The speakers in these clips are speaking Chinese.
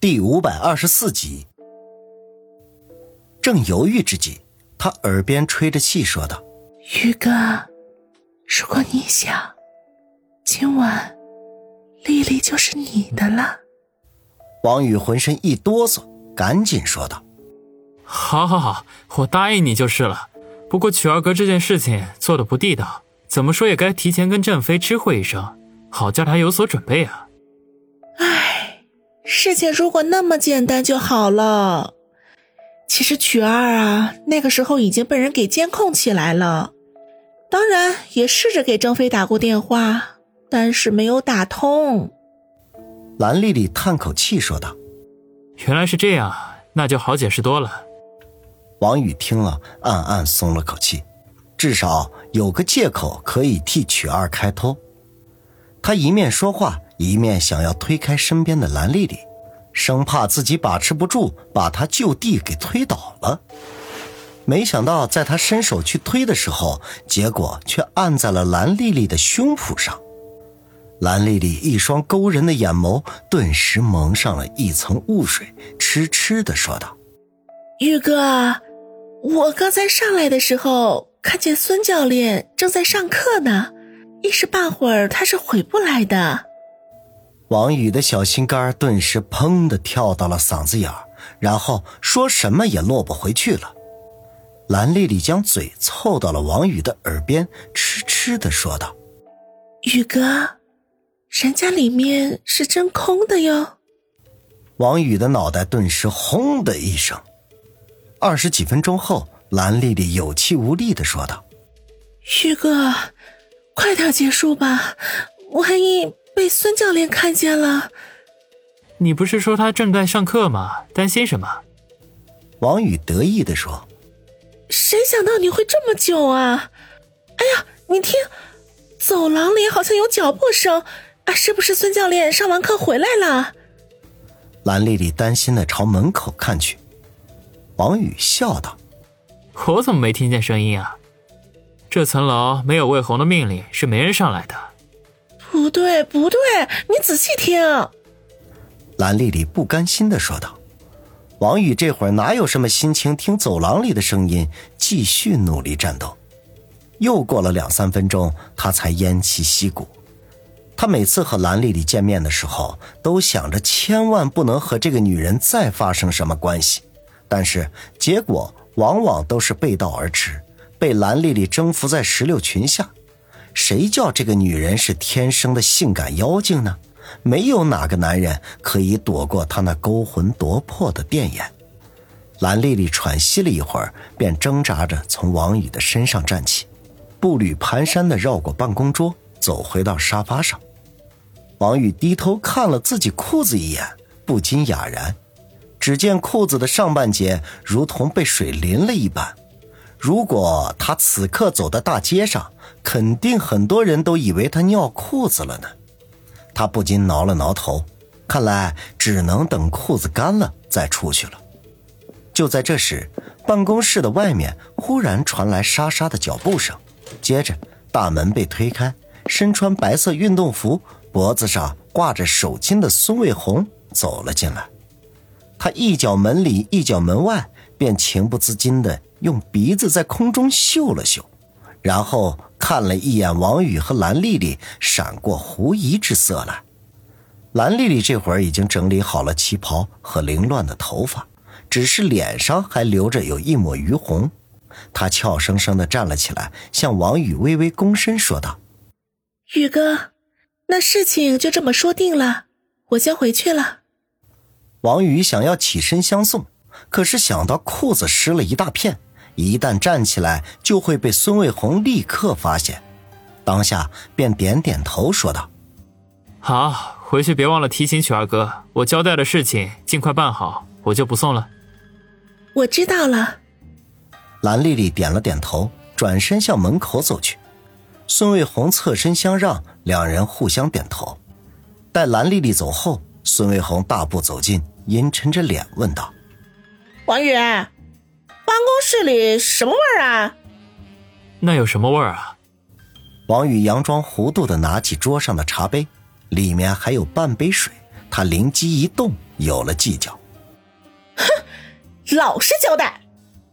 第五百二十四集，正犹豫之际，他耳边吹着气说道：“宇哥，如果你想，今晚丽丽就是你的了。”王宇浑身一哆嗦，赶紧说道：“好，好，好，我答应你就是了。不过曲二哥这件事情做的不地道，怎么说也该提前跟郑飞知会一声，好叫他有所准备啊。”事情如果那么简单就好了。其实曲二啊，那个时候已经被人给监控起来了。当然，也试着给郑飞打过电话，但是没有打通。蓝丽丽叹口气说道：“原来是这样，那就好解释多了。”王宇听了，暗暗松了口气，至少有个借口可以替曲二开脱。他一面说话。一面想要推开身边的蓝丽丽，生怕自己把持不住，把她就地给推倒了。没想到，在他伸手去推的时候，结果却按在了蓝丽丽的胸脯上。蓝丽丽一双勾人的眼眸顿时蒙上了一层雾水，痴痴的说道：“玉哥，我刚才上来的时候，看见孙教练正在上课呢，一时半会儿他是回不来的。”王宇的小心肝顿时砰的跳到了嗓子眼儿，然后说什么也落不回去了。蓝丽丽将嘴凑到了王宇的耳边，痴痴的说道：“宇哥，人家里面是真空的哟。”王宇的脑袋顿时轰的一声。二十几分钟后，蓝丽丽有气无力的说道：“宇哥，快点结束吧，万一……”被孙教练看见了，你不是说他正在上课吗？担心什么？王宇得意的说：“谁想到你会这么久啊！哎呀，你听，走廊里好像有脚步声啊，是不是孙教练上完课回来了？”蓝丽丽担心的朝门口看去，王宇笑道：“我怎么没听见声音啊？这层楼没有魏红的命令，是没人上来的。”不对，不对，你仔细听。”蓝丽丽不甘心的说道。王宇这会儿哪有什么心情听走廊里的声音，继续努力战斗。又过了两三分钟，他才偃旗息鼓。他每次和蓝丽丽见面的时候，都想着千万不能和这个女人再发生什么关系，但是结果往往都是背道而驰，被蓝丽丽征服在石榴裙下。谁叫这个女人是天生的性感妖精呢？没有哪个男人可以躲过她那勾魂夺魄的电眼。蓝丽丽喘息了一会儿，便挣扎着从王宇的身上站起，步履蹒跚地绕过办公桌，走回到沙发上。王宇低头看了自己裤子一眼，不禁哑然。只见裤子的上半截如同被水淋了一般。如果他此刻走在大街上，肯定很多人都以为他尿裤子了呢。他不禁挠了挠头，看来只能等裤子干了再出去了。就在这时，办公室的外面忽然传来沙沙的脚步声，接着大门被推开，身穿白色运动服、脖子上挂着手巾的孙卫红走了进来。他一脚门里，一脚门外，便情不自禁的。用鼻子在空中嗅了嗅，然后看了一眼王宇和蓝丽丽，闪过狐疑之色来。蓝丽丽这会儿已经整理好了旗袍和凌乱的头发，只是脸上还留着有一抹余红。她俏生生的站了起来，向王宇微微躬身说道：“宇哥，那事情就这么说定了，我先回去了。”王宇想要起身相送，可是想到裤子湿了一大片。一旦站起来，就会被孙卫红立刻发现。当下便点点头，说道：“好，回去别忘了提醒曲二哥，我交代的事情尽快办好，我就不送了。”我知道了。蓝丽丽点了点头，转身向门口走去。孙卫红侧身相让，两人互相点头。待蓝丽丽走后，孙卫红大步走近，阴沉着脸问道：“王宇。”办公室里什么味儿啊？那有什么味儿啊？王宇佯装糊涂的拿起桌上的茶杯，里面还有半杯水，他灵机一动，有了计较。哼，老实交代，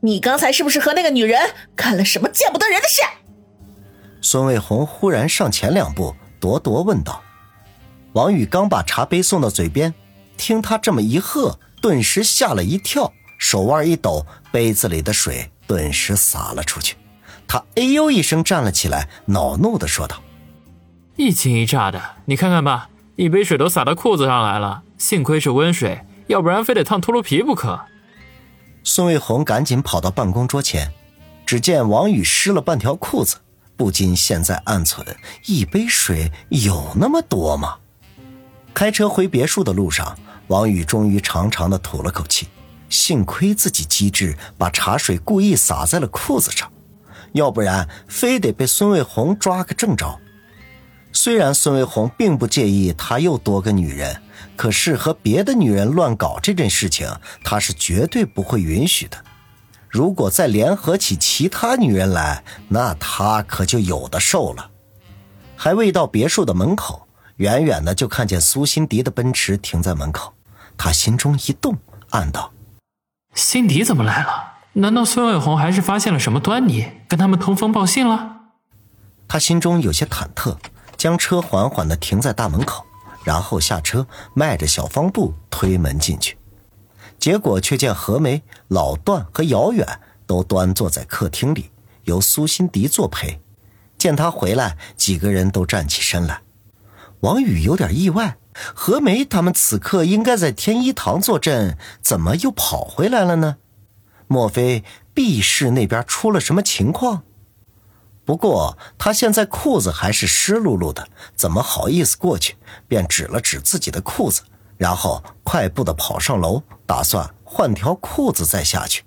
你刚才是不是和那个女人干了什么见不得人的事？孙卫红忽然上前两步，咄咄问道。王宇刚把茶杯送到嘴边，听他这么一喝，顿时吓了一跳，手腕一抖，杯子里的水顿时洒了出去。他哎呦一声站了起来，恼怒的说道：“一惊一乍的，你看看吧，一杯水都洒到裤子上来了，幸亏是温水，要不然非得烫秃噜皮不可。”孙卫红赶紧跑到办公桌前，只见王宇湿了半条裤子，不禁现在暗忖：一杯水有那么多吗？开车回别墅的路上，王宇终于长长的吐了口气。幸亏自己机智，把茶水故意洒在了裤子上，要不然非得被孙卫红抓个正着。虽然孙卫红并不介意他又多个女人，可是和别的女人乱搞这件事情，他是绝对不会允许的。如果再联合起其他女人来，那他可就有的受了。还未到别墅的门口。远远的就看见苏辛迪的奔驰停在门口，他心中一动，暗道：“辛迪怎么来了？难道孙伟红还是发现了什么端倪，跟他们通风报信了？”他心中有些忐忑，将车缓缓的停在大门口，然后下车，迈着小方步推门进去。结果却见何梅、老段和姚远都端坐在客厅里，由苏辛迪作陪。见他回来，几个人都站起身来。王宇有点意外，何梅他们此刻应该在天一堂坐镇，怎么又跑回来了呢？莫非毕氏那边出了什么情况？不过他现在裤子还是湿漉漉的，怎么好意思过去？便指了指自己的裤子，然后快步的跑上楼，打算换条裤子再下去。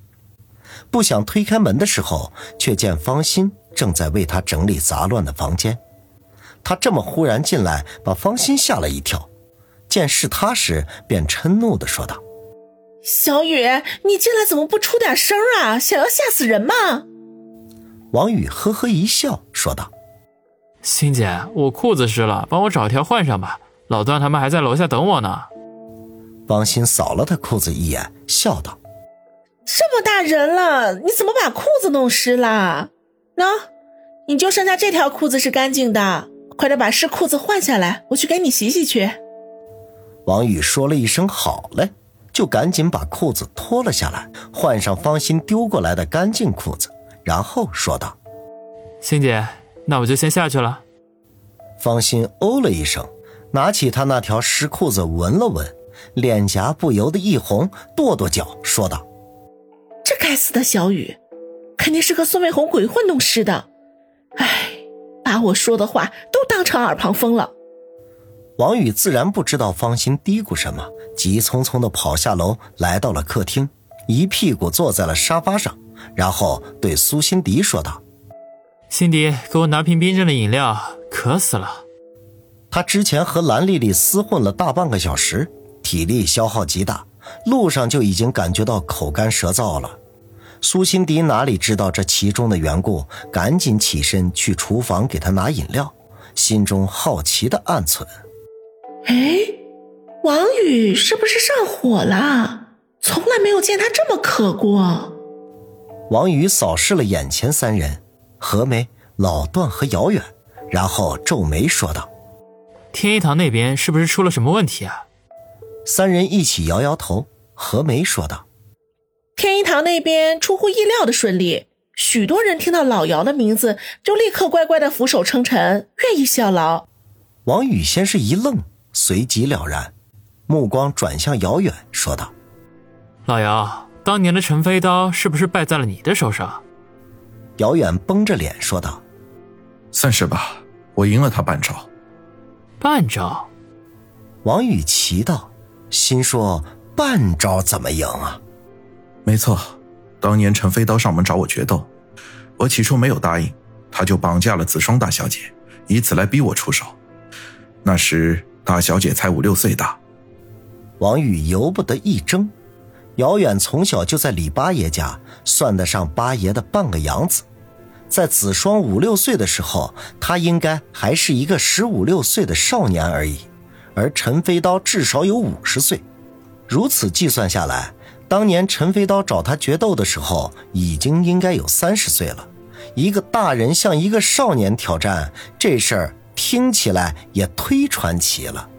不想推开门的时候，却见方心正在为他整理杂乱的房间。他这么忽然进来，把方心吓了一跳。见是他时，便嗔怒的说道：“小雨，你进来怎么不出点声啊？想要吓死人吗？”王宇呵呵一笑，说道：“欣姐，我裤子湿了，帮我找一条换上吧。老段他们还在楼下等我呢。”王鑫扫了他裤子一眼，笑道：“这么大人了，你怎么把裤子弄湿了？喏，你就剩下这条裤子是干净的。”快点把湿裤子换下来，我去给你洗洗去。王宇说了一声“好嘞”，就赶紧把裤子脱了下来，换上方心丢过来的干净裤子，然后说道：“欣姐，那我就先下去了。”方心哦了一声，拿起他那条湿裤子闻了闻，脸颊不由得一红，跺跺脚说道：“这该死的小雨，肯定是和孙卫红鬼混弄湿的。哎。”把我说的话都当成耳旁风了。王宇自然不知道方心嘀咕什么，急匆匆地跑下楼，来到了客厅，一屁股坐在了沙发上，然后对苏辛迪说道：“辛迪，给我拿瓶冰镇的饮料，渴死了。”他之前和蓝丽丽厮混了大半个小时，体力消耗极大，路上就已经感觉到口干舌燥了。苏辛迪哪里知道这其中的缘故，赶紧起身去厨房给他拿饮料，心中好奇的暗忖：“哎，王宇是不是上火了？从来没有见他这么渴过。”王宇扫视了眼前三人，何梅、老段和姚远，然后皱眉说道：“天一堂那边是不是出了什么问题啊？”三人一起摇摇头。何梅说道。天一堂那边出乎意料的顺利，许多人听到老姚的名字就立刻乖乖的俯首称臣，愿意效劳。王宇先是一愣，随即了然，目光转向姚远，说道：“老姚，当年的陈飞刀是不是败在了你的手上？”姚远绷着脸说道：“算是吧，我赢了他半招。”半招？王雨奇道，心说半招怎么赢啊？没错，当年陈飞刀上门找我决斗，我起初没有答应，他就绑架了子双大小姐，以此来逼我出手。那时大小姐才五六岁大。王宇由不得一怔，姚远从小就在李八爷家，算得上八爷的半个养子，在子双五六岁的时候，他应该还是一个十五六岁的少年而已，而陈飞刀至少有五十岁。如此计算下来，当年陈飞刀找他决斗的时候，已经应该有三十岁了。一个大人向一个少年挑战，这事儿听起来也忒传奇了。